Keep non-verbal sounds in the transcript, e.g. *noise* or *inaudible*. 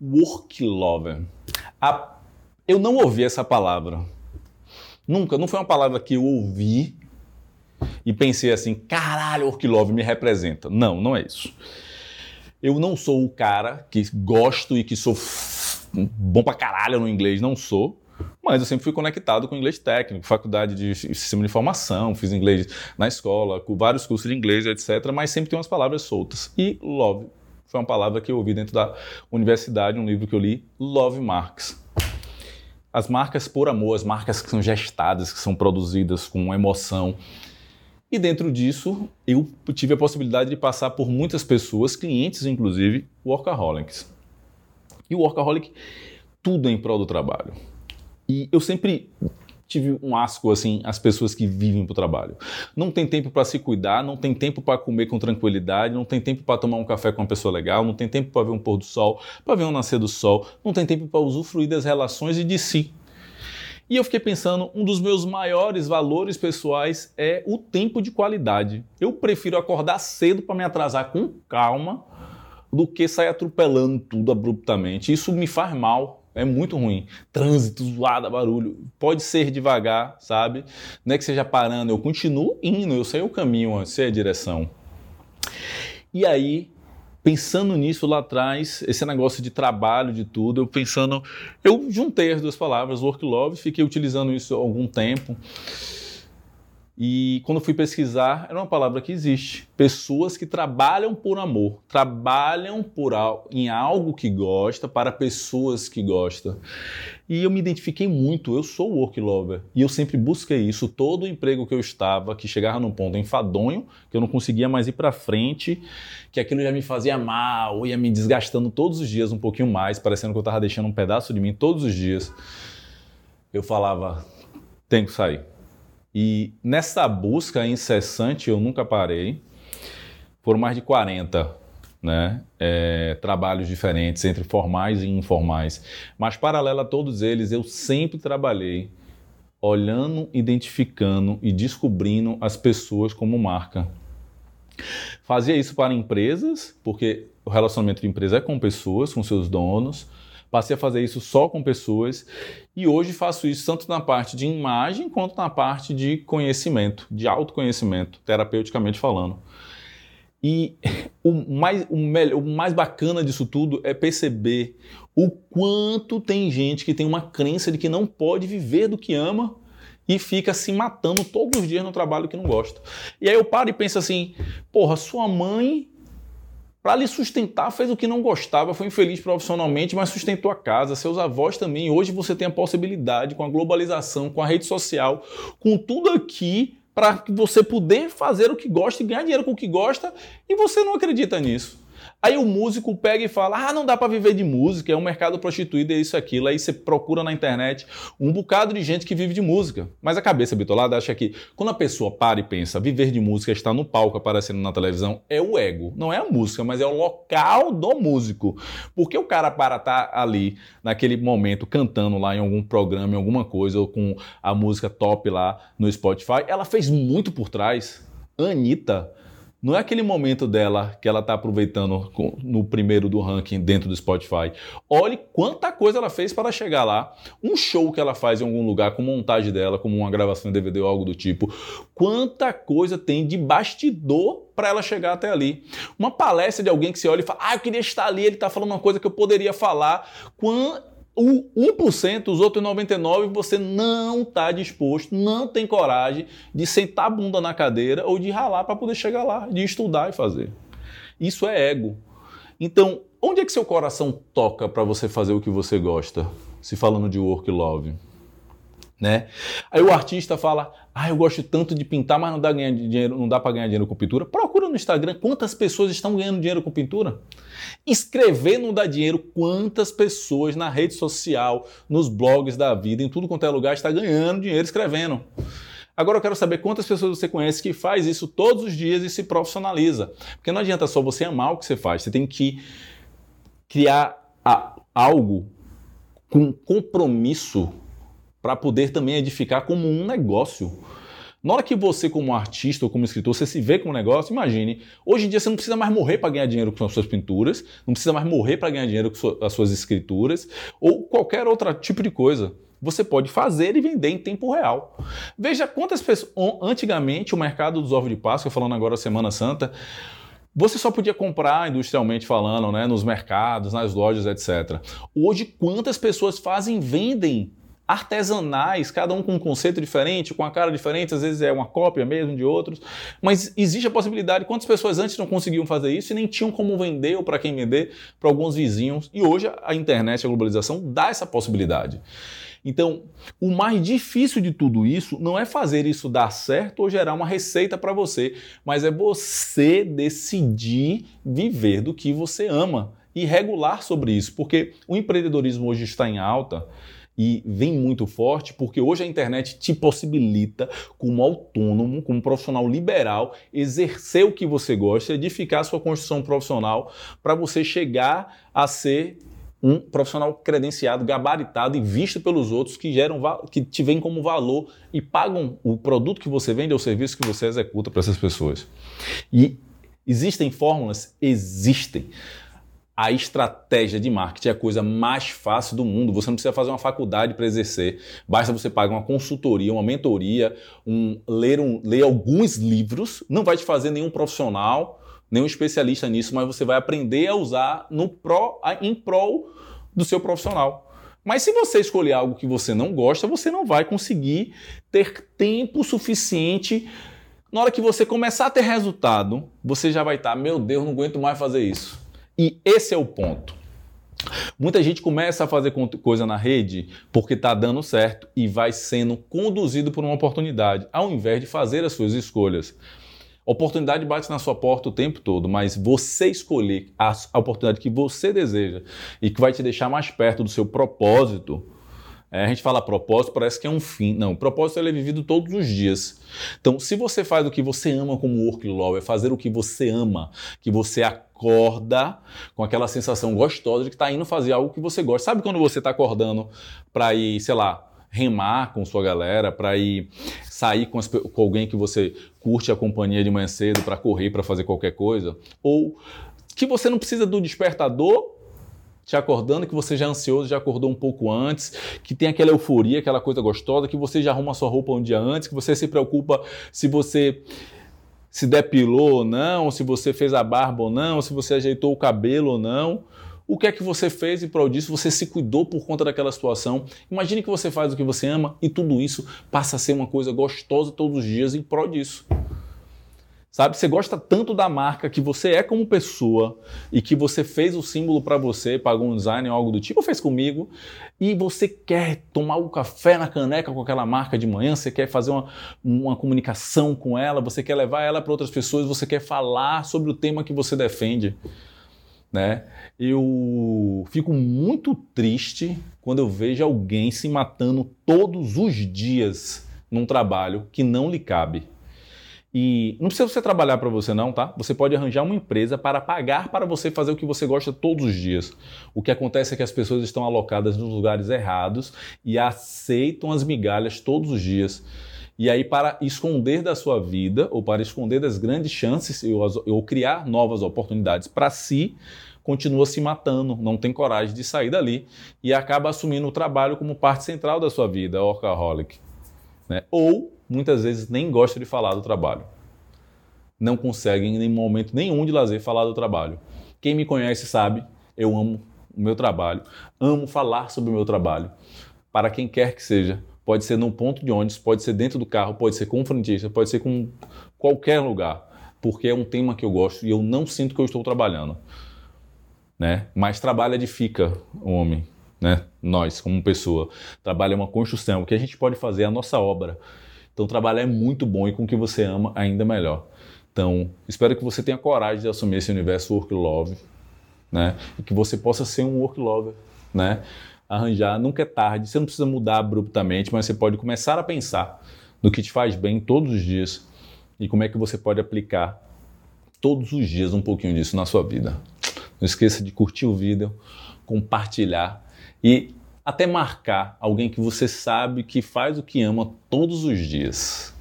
Work lover. A... Eu não ouvi essa palavra. Nunca, não foi uma palavra que eu ouvi e pensei assim, caralho, work love me representa. Não, não é isso. Eu não sou o cara que gosto e que sou bom pra caralho no inglês, não sou. Mas eu sempre fui conectado com inglês técnico, faculdade de sistema de informação, fiz inglês na escola, com vários cursos de inglês, etc. Mas sempre tem umas palavras soltas. E love foi uma palavra que eu ouvi dentro da universidade, um livro que eu li, Love Marks. As marcas por amor, as marcas que são gestadas, que são produzidas com emoção. E dentro disso, eu tive a possibilidade de passar por muitas pessoas, clientes inclusive, workaholics. E o workaholic, tudo em prol do trabalho. E eu sempre tive um asco assim as pessoas que vivem para o trabalho. Não tem tempo para se cuidar, não tem tempo para comer com tranquilidade, não tem tempo para tomar um café com uma pessoa legal, não tem tempo para ver um pôr do sol, para ver um nascer do sol, não tem tempo para usufruir das relações e de si. E eu fiquei pensando, um dos meus maiores valores pessoais é o tempo de qualidade. Eu prefiro acordar cedo para me atrasar com calma do que sair atropelando tudo abruptamente. Isso me faz mal, é muito ruim. Trânsito, zoada, barulho. Pode ser devagar, sabe? Não é que seja parando, eu continuo indo, eu sei o caminho, eu sei a direção. E aí, pensando nisso lá atrás, esse negócio de trabalho, de tudo, eu pensando, eu juntei as duas palavras, work love, fiquei utilizando isso há algum tempo. E quando fui pesquisar, era uma palavra que existe. Pessoas que trabalham por amor, trabalham por em algo que gosta para pessoas que gostam. E eu me identifiquei muito, eu sou work lover. E eu sempre busquei isso. Todo emprego que eu estava, que chegava num ponto enfadonho, que eu não conseguia mais ir para frente, que aquilo já me fazia mal, ia me desgastando todos os dias um pouquinho mais, parecendo que eu estava deixando um pedaço de mim todos os dias. Eu falava, tenho que sair e nessa busca incessante, eu nunca parei. Foram mais de 40 né, é, trabalhos diferentes, entre formais e informais. Mas, paralelo a todos eles, eu sempre trabalhei olhando, identificando e descobrindo as pessoas como marca. Fazia isso para empresas, porque o relacionamento de empresa é com pessoas, com seus donos. Passei a fazer isso só com pessoas e hoje faço isso tanto na parte de imagem quanto na parte de conhecimento, de autoconhecimento, terapeuticamente falando. E *laughs* o mais, o, melhor, o mais bacana disso tudo é perceber o quanto tem gente que tem uma crença de que não pode viver do que ama e fica se matando todos os dias no trabalho que não gosta. E aí eu paro e penso assim: porra, sua mãe para lhe sustentar, fez o que não gostava, foi infeliz profissionalmente, mas sustentou a casa, seus avós também. Hoje você tem a possibilidade, com a globalização, com a rede social, com tudo aqui, para você poder fazer o que gosta e ganhar dinheiro com o que gosta, e você não acredita nisso. Aí o músico pega e fala: ah, não dá para viver de música, é um mercado prostituído, é isso, aquilo. Aí você procura na internet um bocado de gente que vive de música. Mas a cabeça bitolada acha que quando a pessoa para e pensa, viver de música, estar no palco aparecendo na televisão, é o ego. Não é a música, mas é o local do músico. Porque o cara para estar tá ali, naquele momento, cantando lá em algum programa, em alguma coisa, ou com a música top lá no Spotify, ela fez muito por trás. Anitta não é aquele momento dela que ela está aproveitando no primeiro do ranking dentro do Spotify. Olhe quanta coisa ela fez para chegar lá. Um show que ela faz em algum lugar com montagem dela, como uma gravação de DVD ou algo do tipo. Quanta coisa tem de bastidor para ela chegar até ali. Uma palestra de alguém que se olha e fala: Ah, eu queria estar ali, ele está falando uma coisa que eu poderia falar. Quando o 1%, os outros 99%, você não está disposto, não tem coragem de sentar a bunda na cadeira ou de ralar para poder chegar lá, de estudar e fazer. Isso é ego. Então, onde é que seu coração toca para você fazer o que você gosta? Se falando de work love. Né? Aí o artista fala: "Ah, eu gosto tanto de pintar, mas não dá ganhar dinheiro, não dá para ganhar dinheiro com pintura". No Instagram quantas pessoas estão ganhando dinheiro com pintura. Escrever não dá dinheiro. Quantas pessoas na rede social, nos blogs da vida, em tudo quanto é lugar, está ganhando dinheiro escrevendo. Agora eu quero saber quantas pessoas você conhece que faz isso todos os dias e se profissionaliza. Porque não adianta só você amar o que você faz, você tem que criar algo com compromisso para poder também edificar como um negócio. Na hora que você, como artista ou como escritor, você se vê como negócio, imagine, hoje em dia você não precisa mais morrer para ganhar dinheiro com as suas pinturas, não precisa mais morrer para ganhar dinheiro com as suas escrituras, ou qualquer outro tipo de coisa. Você pode fazer e vender em tempo real. Veja quantas pessoas. Antigamente, o mercado dos ovos de Páscoa, falando agora Semana Santa, você só podia comprar, industrialmente falando, né, nos mercados, nas lojas, etc. Hoje, quantas pessoas fazem vendem artesanais, cada um com um conceito diferente, com a cara diferente, às vezes é uma cópia mesmo de outros, mas existe a possibilidade, quantas pessoas antes não conseguiam fazer isso e nem tinham como vender ou para quem vender para alguns vizinhos, e hoje a internet, a globalização dá essa possibilidade. Então, o mais difícil de tudo isso não é fazer isso dar certo ou gerar uma receita para você, mas é você decidir viver do que você ama e regular sobre isso, porque o empreendedorismo hoje está em alta e vem muito forte porque hoje a internet te possibilita, como autônomo, como profissional liberal, exercer o que você gosta, edificar a sua construção profissional para você chegar a ser um profissional credenciado, gabaritado e visto pelos outros que geram que te veem como valor e pagam o produto que você vende ou o serviço que você executa para essas pessoas. E existem fórmulas? Existem. A estratégia de marketing é a coisa mais fácil do mundo. Você não precisa fazer uma faculdade para exercer. Basta você pagar uma consultoria, uma mentoria, um, ler, um, ler alguns livros. Não vai te fazer nenhum profissional nenhum especialista nisso, mas você vai aprender a usar no pro, em prol do seu profissional. Mas se você escolher algo que você não gosta, você não vai conseguir ter tempo suficiente. Na hora que você começar a ter resultado, você já vai estar, meu Deus, não aguento mais fazer isso. E esse é o ponto. Muita gente começa a fazer coisa na rede porque está dando certo e vai sendo conduzido por uma oportunidade, ao invés de fazer as suas escolhas. Oportunidade bate na sua porta o tempo todo, mas você escolher a oportunidade que você deseja e que vai te deixar mais perto do seu propósito. É, a gente fala propósito, parece que é um fim. Não, o propósito é vivido todos os dias. Então, se você faz o que você ama como work law, é fazer o que você ama, que você acorda com aquela sensação gostosa de que está indo fazer algo que você gosta. Sabe quando você está acordando para ir, sei lá, remar com sua galera, para ir sair com, as, com, alguém que você curte a companhia de manhã cedo, para correr, para fazer qualquer coisa, ou que você não precisa do despertador te acordando, que você já é ansioso, já acordou um pouco antes, que tem aquela euforia, aquela coisa gostosa, que você já arruma sua roupa um dia antes, que você se preocupa se você se depilou ou não, se você fez a barba ou não, se você ajeitou o cabelo ou não. O que é que você fez e prol disso? Você se cuidou por conta daquela situação. Imagine que você faz o que você ama e tudo isso passa a ser uma coisa gostosa todos os dias em prol disso. Sabe, você gosta tanto da marca que você é como pessoa e que você fez o símbolo para você, pagou um design ou algo do tipo, fez comigo, e você quer tomar o café na caneca com aquela marca de manhã, você quer fazer uma, uma comunicação com ela, você quer levar ela para outras pessoas, você quer falar sobre o tema que você defende né? Eu fico muito triste quando eu vejo alguém se matando todos os dias num trabalho que não lhe cabe. E não precisa você trabalhar para você não, tá? Você pode arranjar uma empresa para pagar para você fazer o que você gosta todos os dias. O que acontece é que as pessoas estão alocadas nos lugares errados e aceitam as migalhas todos os dias. E aí, para esconder da sua vida, ou para esconder das grandes chances, ou, criar novas oportunidades para si, continua se matando, não tem coragem de sair dali e acaba assumindo o trabalho como parte central da sua vida, workaholic. Né? Ou, muitas vezes, nem gosta de falar do trabalho. Não consegue, em momento nenhum de lazer, falar do trabalho. Quem me conhece sabe, eu amo o meu trabalho, amo falar sobre o meu trabalho. Para quem quer que seja, Pode ser num ponto de ônibus, pode ser dentro do carro, pode ser com um frentista, pode ser com qualquer lugar, porque é um tema que eu gosto e eu não sinto que eu estou trabalhando. Né? Mas trabalho edifica o homem, né? nós, como pessoa. Trabalho é uma construção, o que a gente pode fazer é a nossa obra. Então, trabalhar é muito bom e com o que você ama, ainda melhor. Então, espero que você tenha coragem de assumir esse universo work love, né? E que você possa ser um work lover, né? arranjar, nunca é tarde, você não precisa mudar abruptamente, mas você pode começar a pensar no que te faz bem todos os dias e como é que você pode aplicar todos os dias um pouquinho disso na sua vida. Não esqueça de curtir o vídeo, compartilhar e até marcar alguém que você sabe que faz o que ama todos os dias.